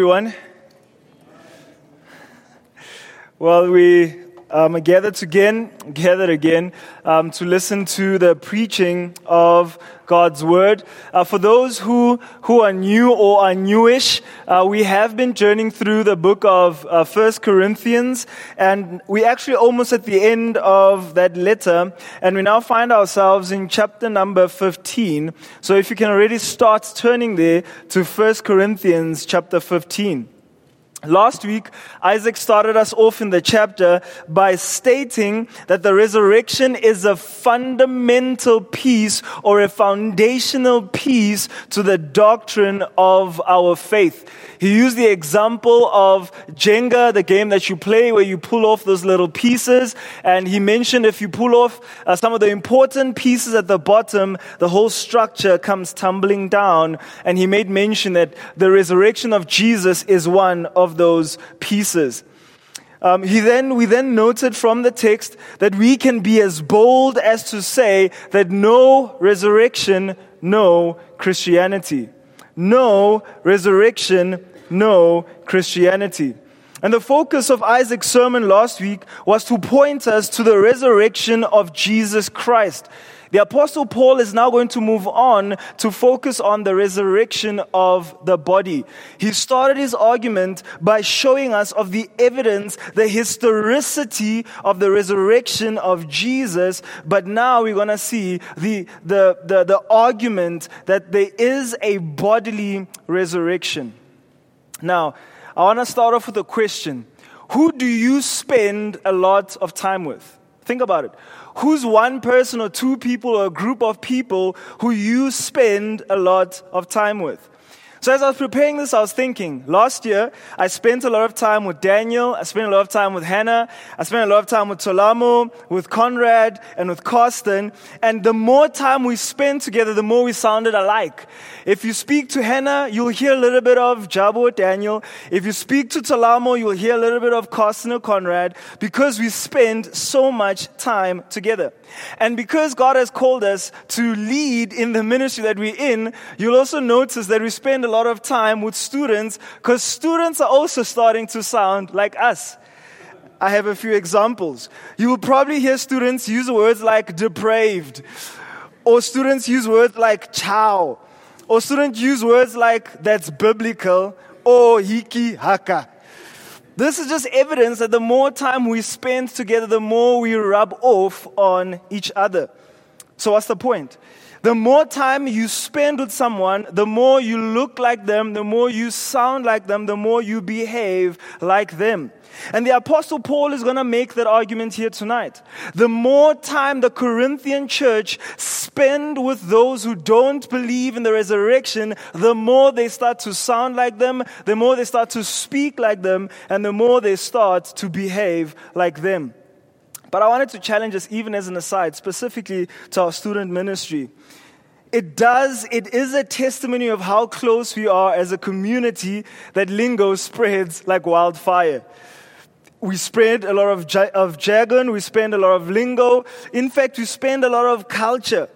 everyone. Well, we um, gathered again, gathered again um, to listen to the preaching of God's word. Uh, for those who who are new or are newish, uh, we have been journeying through the book of uh, First Corinthians, and we're actually almost at the end of that letter, and we now find ourselves in chapter number fifteen. So, if you can already start turning there to First Corinthians chapter fifteen. Last week, Isaac started us off in the chapter by stating that the resurrection is a fundamental piece or a foundational piece to the doctrine of our faith. He used the example of Jenga, the game that you play where you pull off those little pieces. And he mentioned if you pull off uh, some of the important pieces at the bottom, the whole structure comes tumbling down. And he made mention that the resurrection of Jesus is one of those pieces. Um, he then, we then noted from the text that we can be as bold as to say that no resurrection, no Christianity. No resurrection, no Christianity. And the focus of Isaac's sermon last week was to point us to the resurrection of Jesus Christ. The apostle Paul is now going to move on to focus on the resurrection of the body. He started his argument by showing us of the evidence, the historicity of the resurrection of Jesus. But now we're going to see the, the, the, the argument that there is a bodily resurrection. Now, I want to start off with a question. Who do you spend a lot of time with? Think about it. Who's one person or two people or a group of people who you spend a lot of time with? So as I was preparing this, I was thinking, last year, I spent a lot of time with Daniel, I spent a lot of time with Hannah, I spent a lot of time with Tolamo, with Conrad, and with Carsten. And the more time we spent together, the more we sounded alike. If you speak to Hannah, you'll hear a little bit of Jabo or Daniel. If you speak to Tolamo, you'll hear a little bit of Carsten or Conrad, because we spend so much time together. And because God has called us to lead in the ministry that we're in, you'll also notice that we spend a lot of time with students because students are also starting to sound like us. I have a few examples. You will probably hear students use words like depraved, or students use words like chow, or students use words like that's biblical, or hiki haka. This is just evidence that the more time we spend together, the more we rub off on each other. So, what's the point? The more time you spend with someone, the more you look like them, the more you sound like them, the more you behave like them. And the apostle Paul is going to make that argument here tonight. The more time the Corinthian church spend with those who don't believe in the resurrection, the more they start to sound like them, the more they start to speak like them, and the more they start to behave like them. But I wanted to challenge us, even as an aside, specifically to our student ministry. It does, it is a testimony of how close we are as a community that lingo spreads like wildfire. We spread a lot of, of jargon, we spend a lot of lingo. In fact, we spend a lot of culture.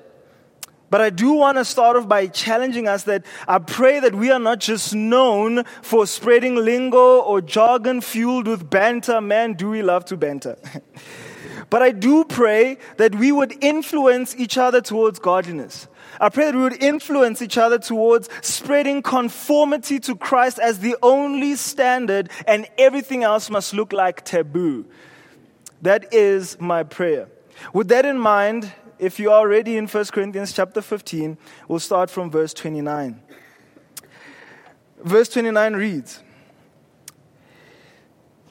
But I do want to start off by challenging us that I pray that we are not just known for spreading lingo or jargon fueled with banter. Man, do we love to banter. But I do pray that we would influence each other towards godliness. I pray that we would influence each other towards spreading conformity to Christ as the only standard, and everything else must look like taboo. That is my prayer. With that in mind, if you are already in 1 Corinthians chapter 15, we'll start from verse 29. Verse 29 reads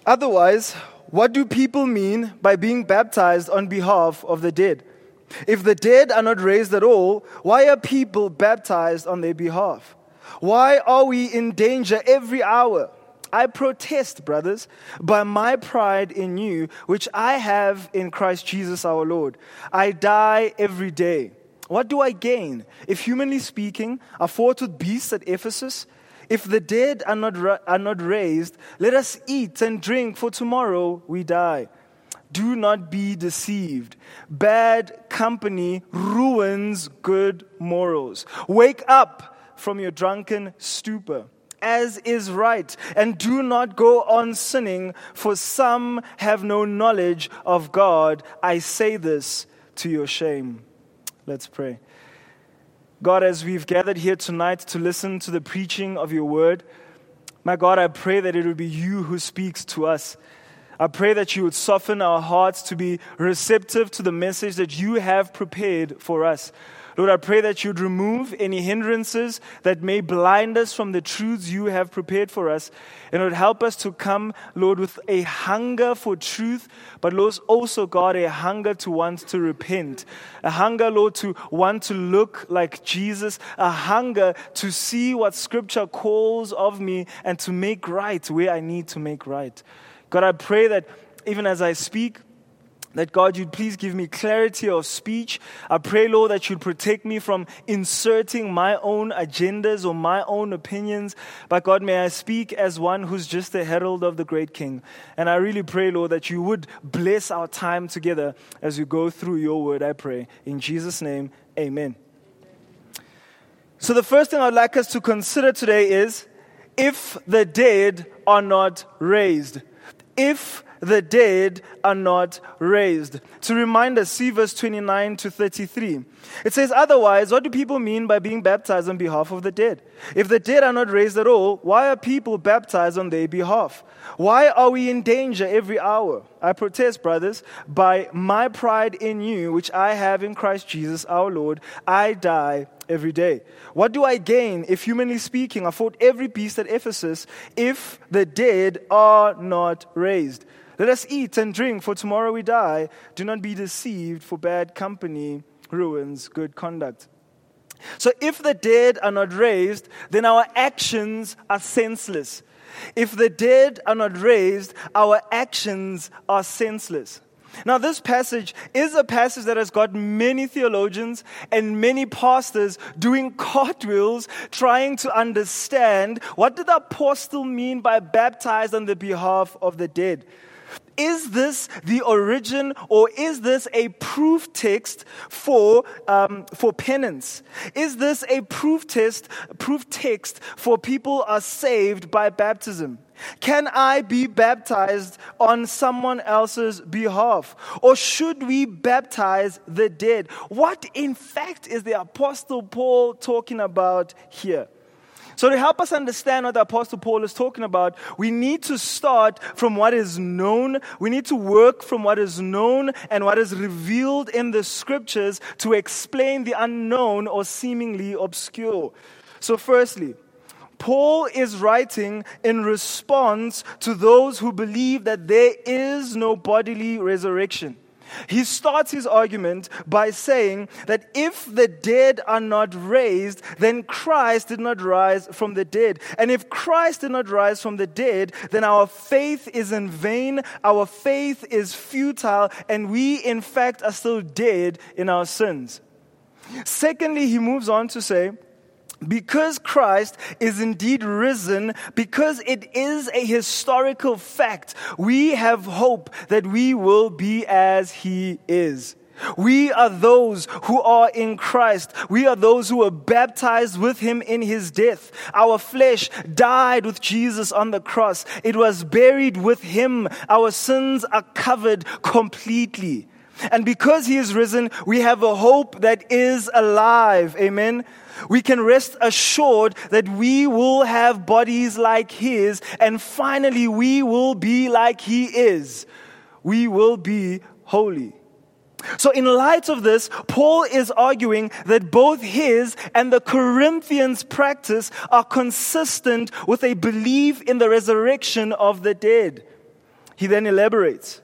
Otherwise, what do people mean by being baptized on behalf of the dead? If the dead are not raised at all, why are people baptized on their behalf? Why are we in danger every hour? I protest, brothers, by my pride in you, which I have in Christ Jesus our Lord. I die every day. What do I gain? If humanly speaking, I fought with beasts at Ephesus, if the dead are not, are not raised, let us eat and drink, for tomorrow we die. Do not be deceived. Bad company ruins good morals. Wake up from your drunken stupor as is right, and do not go on sinning, for some have no knowledge of God. I say this to your shame. Let's pray. God, as we've gathered here tonight to listen to the preaching of your word, my God, I pray that it would be you who speaks to us. I pray that you would soften our hearts to be receptive to the message that you have prepared for us. Lord, I pray that you'd remove any hindrances that may blind us from the truths you have prepared for us. And would help us to come, Lord, with a hunger for truth, but Lord, also, God, a hunger to want to repent. A hunger, Lord, to want to look like Jesus. A hunger to see what Scripture calls of me and to make right where I need to make right. God, I pray that even as I speak, that God, you'd please give me clarity of speech. I pray, Lord, that you'd protect me from inserting my own agendas or my own opinions. But God, may I speak as one who's just a herald of the great King. And I really pray, Lord, that you would bless our time together as we go through your word, I pray. In Jesus' name, amen. So, the first thing I'd like us to consider today is if the dead are not raised. If the dead are not raised. To remind us, see verse 29 to 33. It says, Otherwise, what do people mean by being baptized on behalf of the dead? If the dead are not raised at all, why are people baptized on their behalf? Why are we in danger every hour? I protest, brothers, by my pride in you, which I have in Christ Jesus our Lord, I die every day. What do I gain if, humanly speaking, I fought every beast at Ephesus if the dead are not raised? Let us eat and drink, for tomorrow we die. Do not be deceived, for bad company ruins good conduct. So, if the dead are not raised, then our actions are senseless. If the dead are not raised, our actions are senseless. Now, this passage is a passage that has got many theologians and many pastors doing cartwheels trying to understand what did the apostle mean by baptized on the behalf of the dead. Is this the origin or is this a proof text for, um, for penance? Is this a proof test, proof text for people are saved by baptism? Can I be baptized on someone else's behalf? Or should we baptize the dead? What, in fact, is the Apostle Paul talking about here? So, to help us understand what the Apostle Paul is talking about, we need to start from what is known. We need to work from what is known and what is revealed in the scriptures to explain the unknown or seemingly obscure. So, firstly, Paul is writing in response to those who believe that there is no bodily resurrection. He starts his argument by saying that if the dead are not raised, then Christ did not rise from the dead. And if Christ did not rise from the dead, then our faith is in vain, our faith is futile, and we, in fact, are still dead in our sins. Secondly, he moves on to say, because Christ is indeed risen, because it is a historical fact, we have hope that we will be as he is. We are those who are in Christ. We are those who were baptized with him in his death. Our flesh died with Jesus on the cross. It was buried with him. Our sins are covered completely. And because he is risen, we have a hope that is alive. Amen we can rest assured that we will have bodies like His, and finally, we will be like He is. We will be holy. So, in light of this, Paul is arguing that both his and the Corinthians' practice are consistent with a belief in the resurrection of the dead. He then elaborates.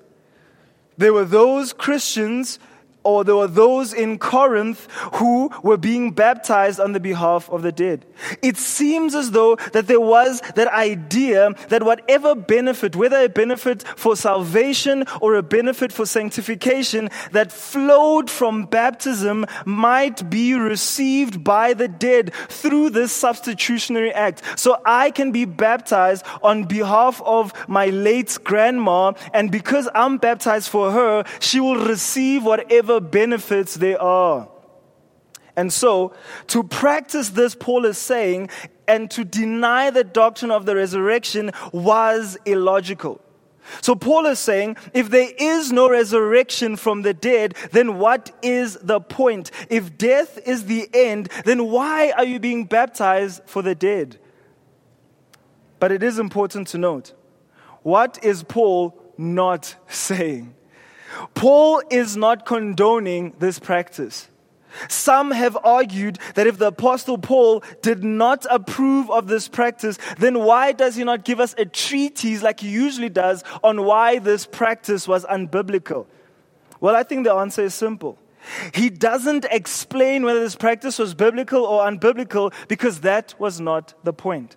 There were those Christians or there were those in Corinth who were being baptized on the behalf of the dead. It seems as though that there was that idea that whatever benefit, whether a benefit for salvation or a benefit for sanctification that flowed from baptism might be received by the dead through this substitutionary act. So I can be baptized on behalf of my late grandma and because I'm baptized for her, she will receive whatever whatever benefits there are. And so, to practice this, Paul is saying, and to deny the doctrine of the resurrection was illogical. So Paul is saying, if there is no resurrection from the dead, then what is the point? If death is the end, then why are you being baptized for the dead? But it is important to note, what is Paul not saying? Paul is not condoning this practice. Some have argued that if the apostle Paul did not approve of this practice, then why does he not give us a treatise like he usually does on why this practice was unbiblical? Well, I think the answer is simple. He doesn't explain whether this practice was biblical or unbiblical because that was not the point.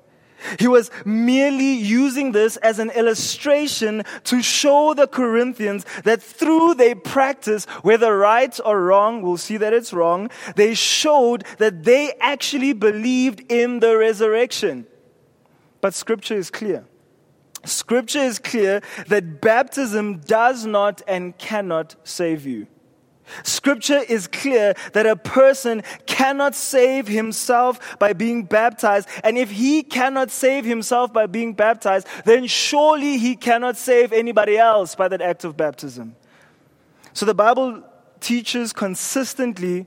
He was merely using this as an illustration to show the Corinthians that through their practice, whether right or wrong, we'll see that it's wrong, they showed that they actually believed in the resurrection. But scripture is clear. Scripture is clear that baptism does not and cannot save you. Scripture is clear that a person cannot save himself by being baptized. And if he cannot save himself by being baptized, then surely he cannot save anybody else by that act of baptism. So the Bible teaches consistently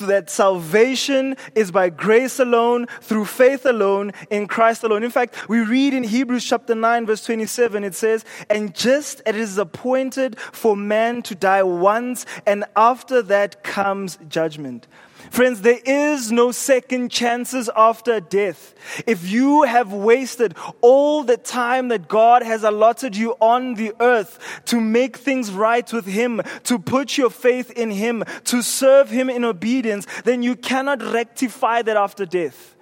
that salvation is by grace alone, through faith alone, in Christ alone. In fact, we read in Hebrews chapter 9, verse 27, it says, And just as it is appointed for man to die once, and after that comes judgment. Friends, there is no second chances after death. If you have wasted all the time that God has allotted you on the earth to make things right with Him, to put your faith in Him, to serve Him in obedience, then you cannot rectify that after death.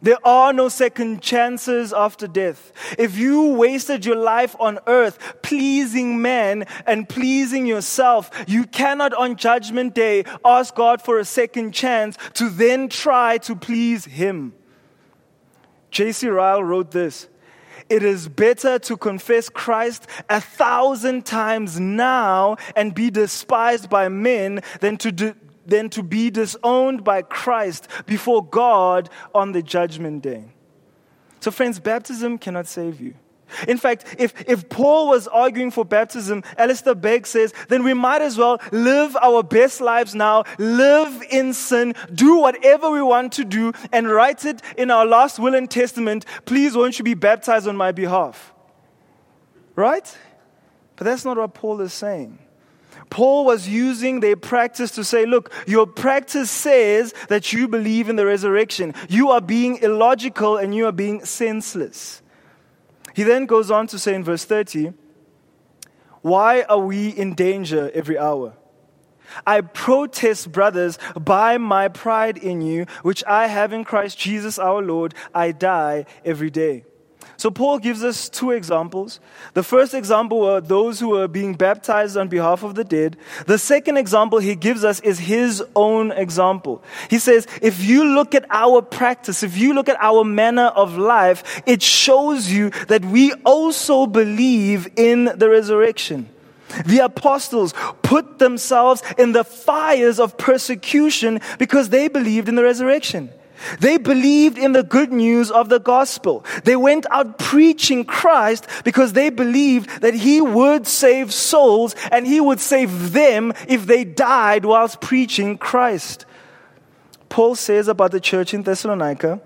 There are no second chances after death. If you wasted your life on earth pleasing men and pleasing yourself, you cannot on judgment day ask God for a second chance to then try to please him. J.C. Ryle wrote this. It is better to confess Christ a thousand times now and be despised by men than to, do, than to be disowned by Christ before God on the judgment day. So, friends, baptism cannot save you. In fact, if, if Paul was arguing for baptism, Alistair Begg says, then we might as well live our best lives now, live in sin, do whatever we want to do, and write it in our last will and testament. Please, won't you be baptized on my behalf? Right? But that's not what Paul is saying. Paul was using their practice to say, look, your practice says that you believe in the resurrection. You are being illogical and you are being senseless. He then goes on to say in verse 30, why are we in danger every hour? I protest, brothers, by my pride in you, which I have in Christ Jesus our Lord, I die every day. So Paul gives us two examples. The first example were those who were being baptized on behalf of the dead. The second example he gives us is his own example. He says, if you look at our practice, if you look at our manner of life, it shows you that we also believe in the resurrection. The apostles put themselves in the fires of persecution because they believed in the resurrection. They believed in the good news of the gospel. They went out preaching Christ because they believed that He would save souls and He would save them if they died whilst preaching Christ. Paul says about the church in Thessalonica,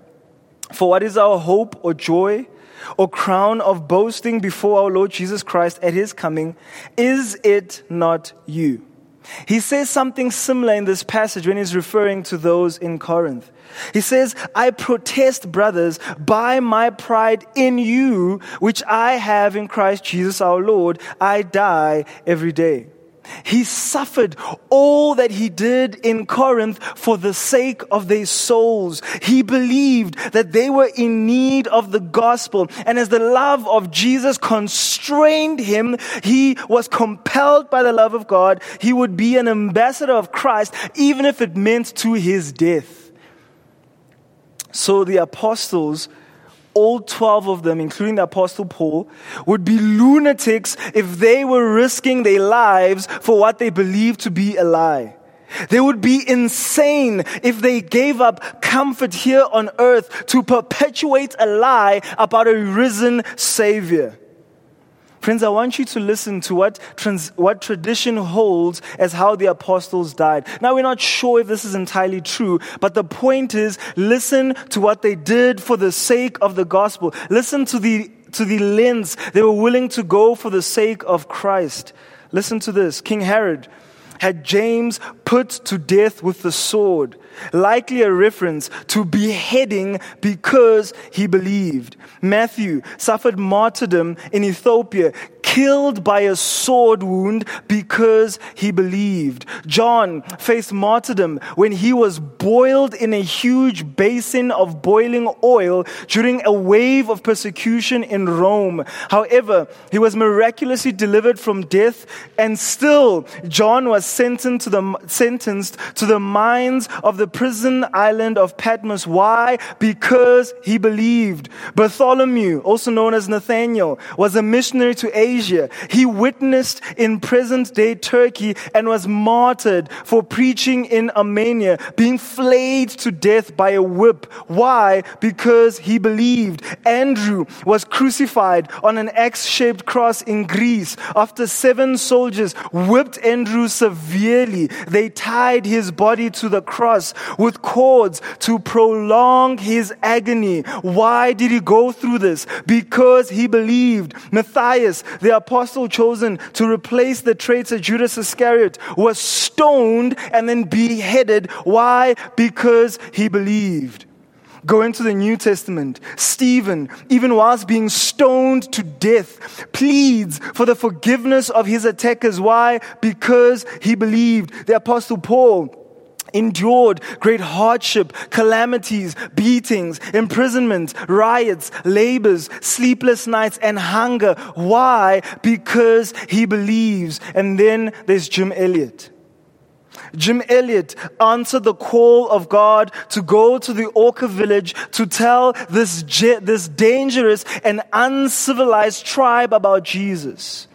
For what is our hope or joy or crown of boasting before our Lord Jesus Christ at His coming? Is it not you? He says something similar in this passage when he's referring to those in Corinth. He says, I protest, brothers, by my pride in you, which I have in Christ Jesus our Lord. I die every day. He suffered all that he did in Corinth for the sake of their souls. He believed that they were in need of the gospel. And as the love of Jesus constrained him, he was compelled by the love of God. He would be an ambassador of Christ, even if it meant to his death. So the apostles all 12 of them, including the Apostle Paul, would be lunatics if they were risking their lives for what they believed to be a lie. They would be insane if they gave up comfort here on earth to perpetuate a lie about a risen Savior. Friends, I want you to listen to what, trans, what tradition holds as how the apostles died. Now, we're not sure if this is entirely true, but the point is listen to what they did for the sake of the gospel. Listen to the, to the lens they were willing to go for the sake of Christ. Listen to this King Herod had James put to death with the sword likely a reference to beheading because he believed. Matthew suffered martyrdom in Ethiopia, killed by a sword wound because he believed. John faced martyrdom when he was boiled in a huge basin of boiling oil during a wave of persecution in Rome. However, he was miraculously delivered from death and still John was sentenced to the, sentenced to the mines of the the prison island of Patmos. Why? Because he believed. Bartholomew, also known as Nathaniel, was a missionary to Asia. He witnessed in present day Turkey and was martyred for preaching in Armenia, being flayed to death by a whip. Why? Because he believed. Andrew was crucified on an X shaped cross in Greece after seven soldiers whipped Andrew severely. They tied his body to the cross with cords to prolong his agony. Why did he go through this? Because he believed. Matthias, the apostle chosen to replace the traitor Judas Iscariot, was stoned and then beheaded. Why? Because he believed. Go into the New Testament. Stephen, even whilst being stoned to death, pleads for the forgiveness of his attackers. Why? Because he believed. The Apostle Paul, endured great hardship, calamities, beatings, imprisonment, riots, labors, sleepless nights, and hunger. Why? Because he believes. And then there's Jim Elliot. Jim Elliot answered the call of God to go to the Auca village to tell this, this dangerous and uncivilized tribe about Jesus.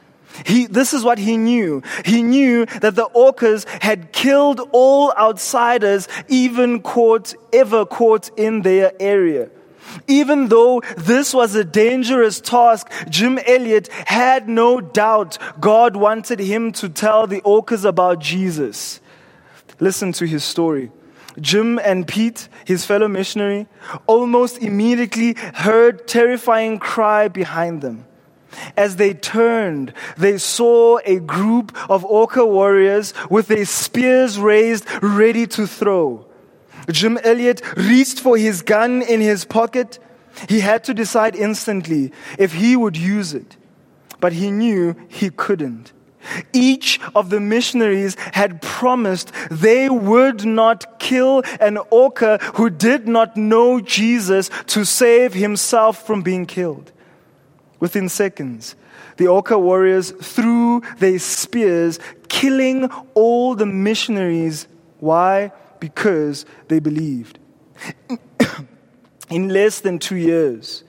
He, this is what he knew. He knew that the Aucas had killed all outsiders, even caught, ever caught in their area. Even though this was a dangerous task, Jim Elliot had no doubt God wanted him to tell the Aucas about Jesus. Listen to his story. Jim and Pete, his fellow missionary, almost immediately heard terrifying cry behind them. As they turned, they saw a group of Auca warriors with their spears raised, ready to throw. Jim Elliot reached for his gun in his pocket. He had to decide instantly if he would use it, but he knew he couldn't. Each of the missionaries had promised they would not kill an Auca who did not know Jesus to save himself from being killed. Within seconds, the Auca warriors threw their spears, killing all the missionaries. Why? Because they believed. In less than two years,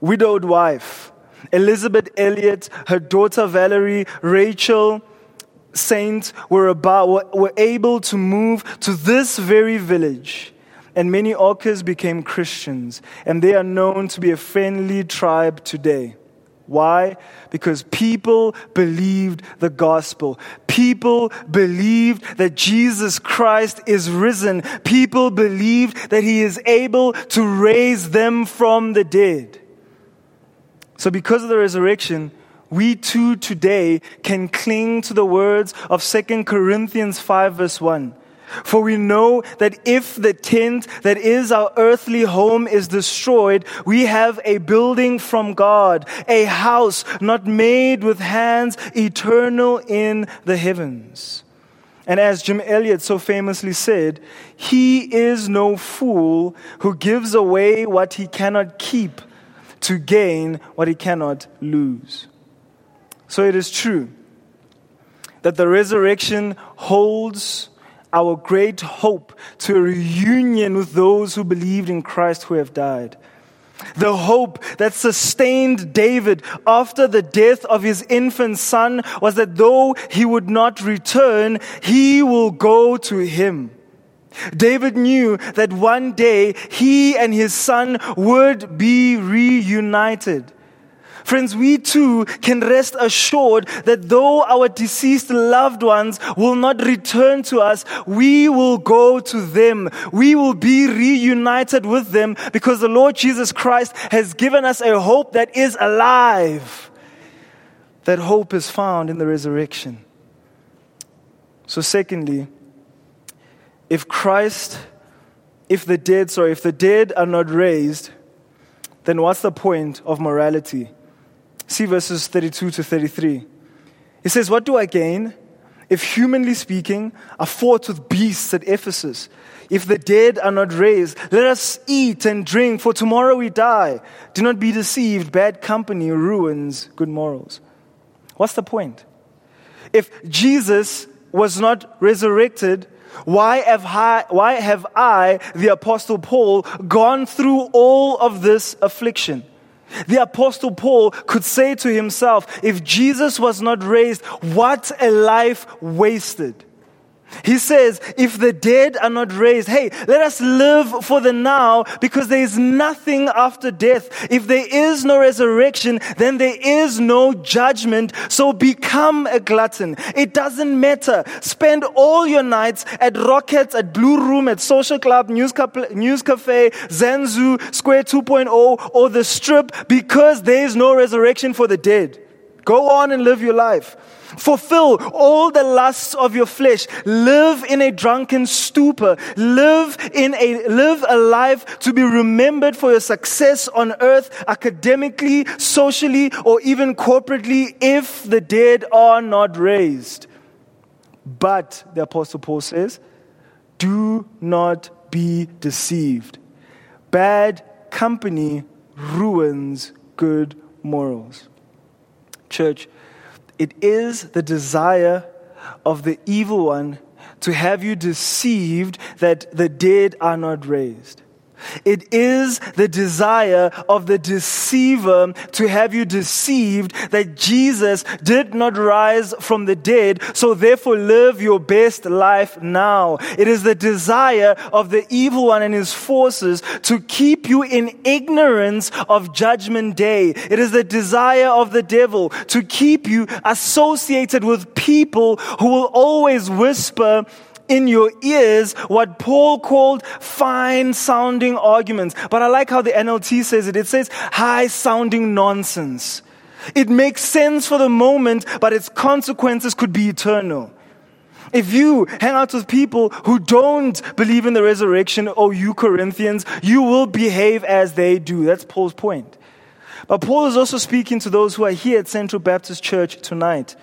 widowed wife, Elisabeth Elliot, her daughter Valerie, Rachel, Saint were, about, were, were able to move to this very village and many Aucas became Christians, and they are known to be a friendly tribe today. Why? Because people believed the gospel. People believed that Jesus Christ is risen. People believed that he is able to raise them from the dead. So, because of the resurrection, we too today can cling to the words of 2 Corinthians 5, verse 1. For we know that if the tent that is our earthly home is destroyed, we have a building from God, a house not made with hands, eternal in the heavens. And as Jim Elliot so famously said, he is no fool who gives away what he cannot keep to gain what he cannot lose. So it is true that the resurrection holds our great hope to a reunion with those who believed in Christ who have died. The hope that sustained David after the death of his infant son was that though he would not return, he will go to him. David knew that one day he and his son would be reunited. Friends, we too can rest assured that though our deceased loved ones will not return to us, we will go to them. We will be reunited with them because the Lord Jesus Christ has given us a hope that is alive. That hope is found in the resurrection. So, secondly, if Christ, if the dead, sorry, if the dead are not raised, then what's the point of morality? See verses 32 to 33. He says, What do I gain if, humanly speaking, I fought with beasts at Ephesus? If the dead are not raised, let us eat and drink, for tomorrow we die. Do not be deceived. Bad company ruins good morals. What's the point? If Jesus was not resurrected, why have, I, why have I, the Apostle Paul, gone through all of this affliction? The apostle Paul could say to himself, if Jesus was not raised, what a life wasted. He says, if the dead are not raised, hey, let us live for the now because there is nothing after death. If there is no resurrection, then there is no judgment. So become a glutton. It doesn't matter. Spend all your nights at Rockets, at Blue Room, at Social Club, News, Cafe, News Cafe Zanzu, Square 2.0, or the Strip because there is no resurrection for the dead. Go on and live your life. Fulfill all the lusts of your flesh. Live in a drunken stupor. Live in a, live a life to be remembered for your success on earth, academically, socially, or even corporately if the dead are not raised. But, the Apostle Paul says, do not be deceived. Bad company ruins good morals. Church, it is the desire of the evil one to have you deceived that the dead are not raised. It is the desire of the deceiver to have you deceived that Jesus did not rise from the dead, so therefore live your best life now. It is the desire of the evil one and his forces to keep you in ignorance of judgment day. It is the desire of the devil to keep you associated with people who will always whisper in your ears what Paul called fine sounding arguments. But I like how the NLT says it. It says high sounding nonsense. It makes sense for the moment, but its consequences could be eternal. If you hang out with people who don't believe in the resurrection, oh, you Corinthians, you will behave as they do. That's Paul's point. But Paul is also speaking to those who are here at Central Baptist Church tonight.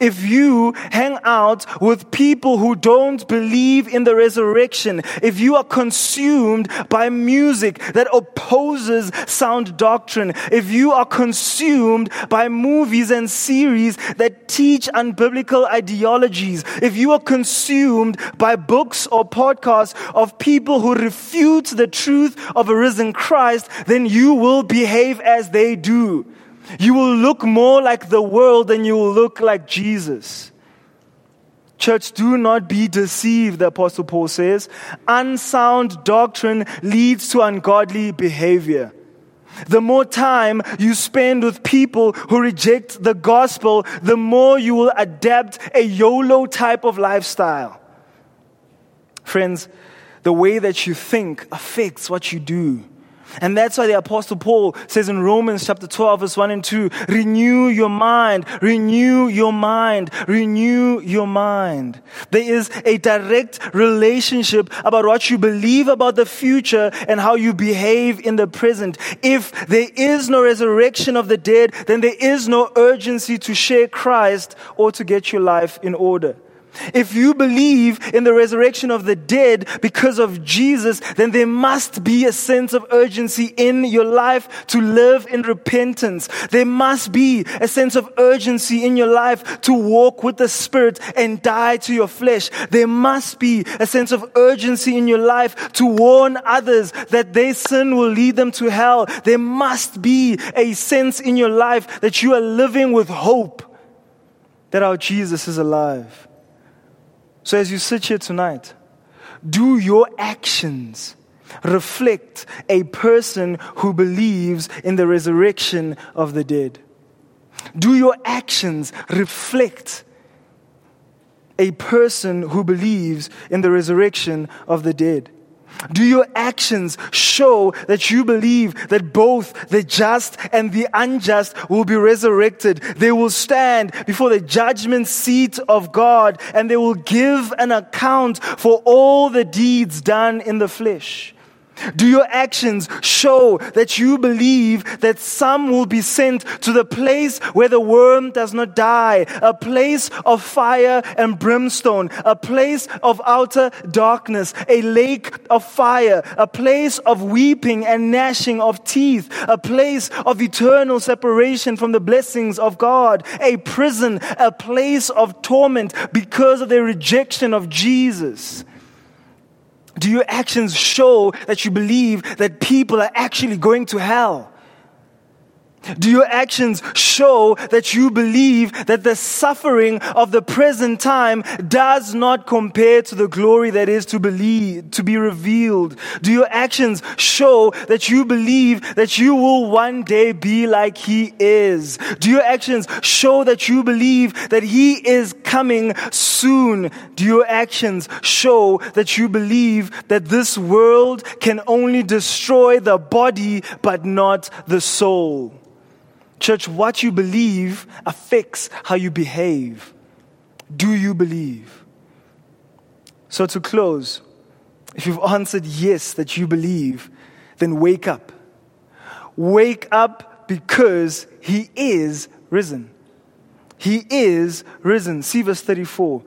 If you hang out with people who don't believe in the resurrection, if you are consumed by music that opposes sound doctrine, if you are consumed by movies and series that teach unbiblical ideologies, if you are consumed by books or podcasts of people who refute the truth of a risen Christ, then you will behave as they do. You will look more like the world than you will look like Jesus. Church, do not be deceived, the Apostle Paul says. Unsound doctrine leads to ungodly behavior. The more time you spend with people who reject the gospel, the more you will adapt a YOLO type of lifestyle. Friends, the way that you think affects what you do. And that's why the apostle Paul says in Romans chapter 12 verse 1 and 2, renew your mind, renew your mind, renew your mind. There is a direct relationship about what you believe about the future and how you behave in the present. If there is no resurrection of the dead, then there is no urgency to share Christ or to get your life in order. If you believe in the resurrection of the dead because of Jesus, then there must be a sense of urgency in your life to live in repentance. There must be a sense of urgency in your life to walk with the Spirit and die to your flesh. There must be a sense of urgency in your life to warn others that their sin will lead them to hell. There must be a sense in your life that you are living with hope that our Jesus is alive. So as you sit here tonight, do your actions reflect a person who believes in the resurrection of the dead? Do your actions reflect a person who believes in the resurrection of the dead? Do your actions show that you believe that both the just and the unjust will be resurrected? They will stand before the judgment seat of God and they will give an account for all the deeds done in the flesh. Do your actions show that you believe that some will be sent to the place where the worm does not die, a place of fire and brimstone, a place of outer darkness, a lake of fire, a place of weeping and gnashing of teeth, a place of eternal separation from the blessings of God, a prison, a place of torment because of their rejection of Jesus? Do your actions show that you believe that people are actually going to hell? Do your actions show that you believe that the suffering of the present time does not compare to the glory that is to believe, to be revealed? Do your actions show that you believe that you will one day be like he is? Do your actions show that you believe that he is coming soon? Do your actions show that you believe that this world can only destroy the body but not the soul? Church, what you believe affects how you behave. Do you believe? So, to close, if you've answered yes that you believe, then wake up. Wake up because He is risen. He is risen. See verse 34.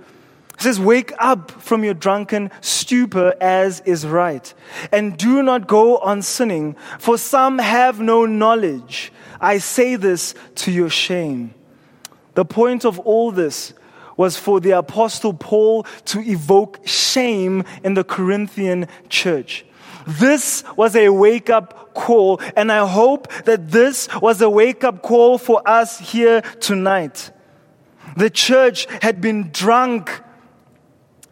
It says, Wake up from your drunken stupor as is right, and do not go on sinning, for some have no knowledge. I say this to your shame. The point of all this was for the apostle Paul to evoke shame in the Corinthian church. This was a wake up call, and I hope that this was a wake up call for us here tonight. The church had been drunk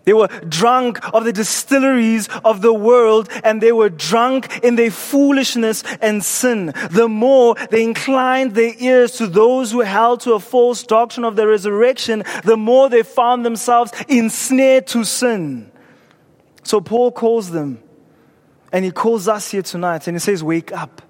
they were drunk of the distilleries of the world and they were drunk in their foolishness and sin. The more they inclined their ears to those who held to a false doctrine of the resurrection, the more they found themselves ensnared to sin. So Paul calls them and he calls us here tonight and he says, Wake up.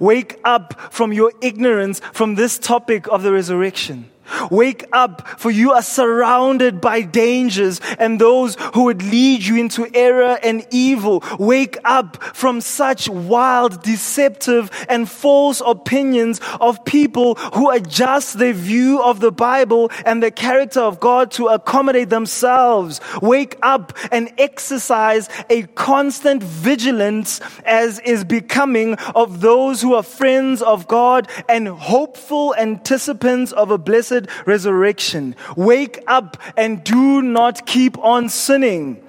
Wake up from your ignorance from this topic of the resurrection. Wake up, for you are surrounded by dangers and those who would lead you into error and evil. Wake up from such wild, deceptive, and false opinions of people who adjust their view of the Bible and the character of God to accommodate themselves. Wake up and exercise a constant vigilance as is becoming of those who are friends of God and hopeful anticipants of a blessed blessed resurrection. Wake up and do not keep on sinning.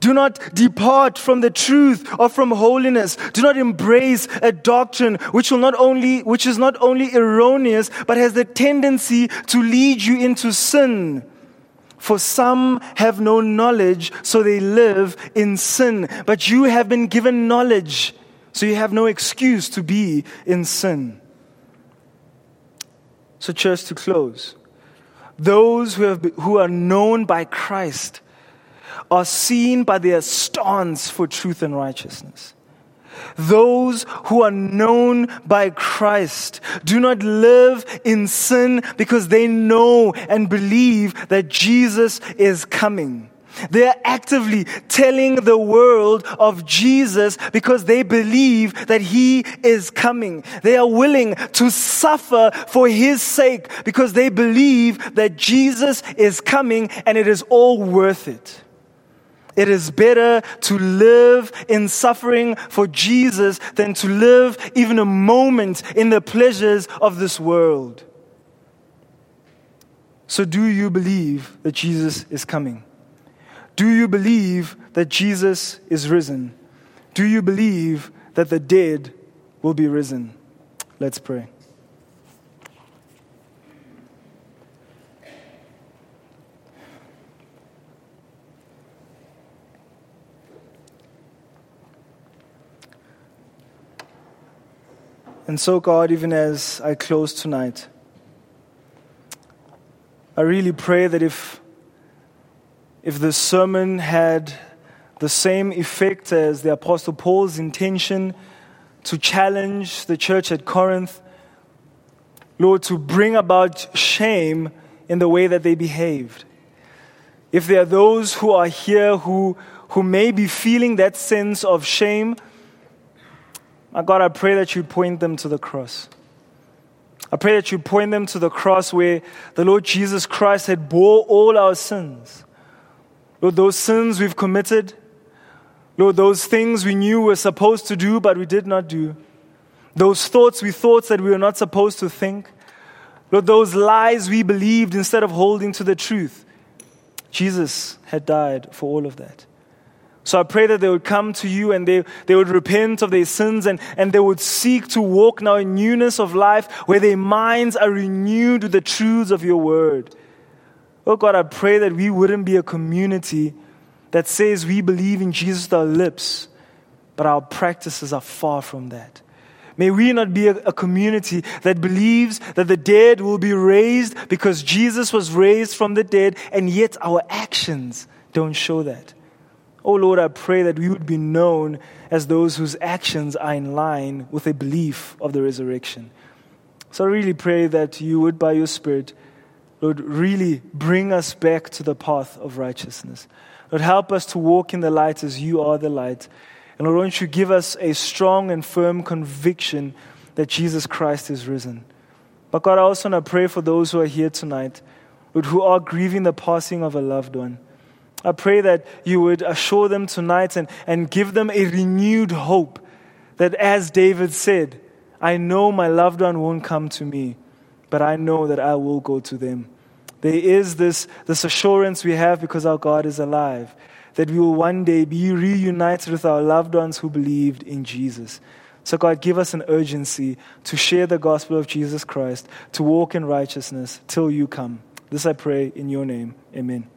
Do not depart from the truth or from holiness. Do not embrace a doctrine which will not only, which is not only erroneous, but has the tendency to lead you into sin. For some have no knowledge, so they live in sin. But you have been given knowledge, so you have no excuse to be in sin. So, church, to close, those who, have, who are known by Christ are seen by their stance for truth and righteousness. Those who are known by Christ do not live in sin because they know and believe that Jesus is coming. They are actively telling the world of Jesus because they believe that He is coming. They are willing to suffer for His sake because they believe that Jesus is coming and it is all worth it. It is better to live in suffering for Jesus than to live even a moment in the pleasures of this world. So, do you believe that Jesus is coming? Do you believe that Jesus is risen? Do you believe that the dead will be risen? Let's pray. And so, God, even as I close tonight, I really pray that if, if the sermon had the same effect as the Apostle Paul's intention to challenge the church at Corinth, Lord, to bring about shame in the way that they behaved. If there are those who are here who, who may be feeling that sense of shame, my God, I pray that you point them to the cross. I pray that you point them to the cross where the Lord Jesus Christ had bore all our sins. Lord, those sins we've committed, Lord, those things we knew we were supposed to do but we did not do, those thoughts we thought that we were not supposed to think, Lord, those lies we believed instead of holding to the truth. Jesus had died for all of that. So I pray that they would come to you and they, they would repent of their sins and, and they would seek to walk now in newness of life where their minds are renewed with the truths of your word. Oh God, I pray that we wouldn't be a community that says we believe in Jesus with our lips, but our practices are far from that. May we not be a, a, community that believes that the dead will be raised because Jesus was raised from the dead, and yet our actions don't show that. Oh Lord, I pray that we would be known as those whose actions are in line with a belief of the resurrection. So I really pray that you would, by your Spirit, Lord, really bring us back to the path of righteousness. Lord, help us to walk in the light as you are the light. And Lord, won't you give us a strong and firm conviction that Jesus Christ is risen. But God, I also want to pray for those who are here tonight, Lord, who are grieving the passing of a loved one. I pray that you would assure them tonight and, and give them a renewed hope that, as David said, I know my loved one won't come to me, but I know that I will go to them. There is this, this assurance we have because our God is alive, that we will one day be reunited with our loved ones who believed in Jesus. So, God, give us an urgency to share the gospel of Jesus Christ, to walk in righteousness till you come. This I pray in your name. Amen.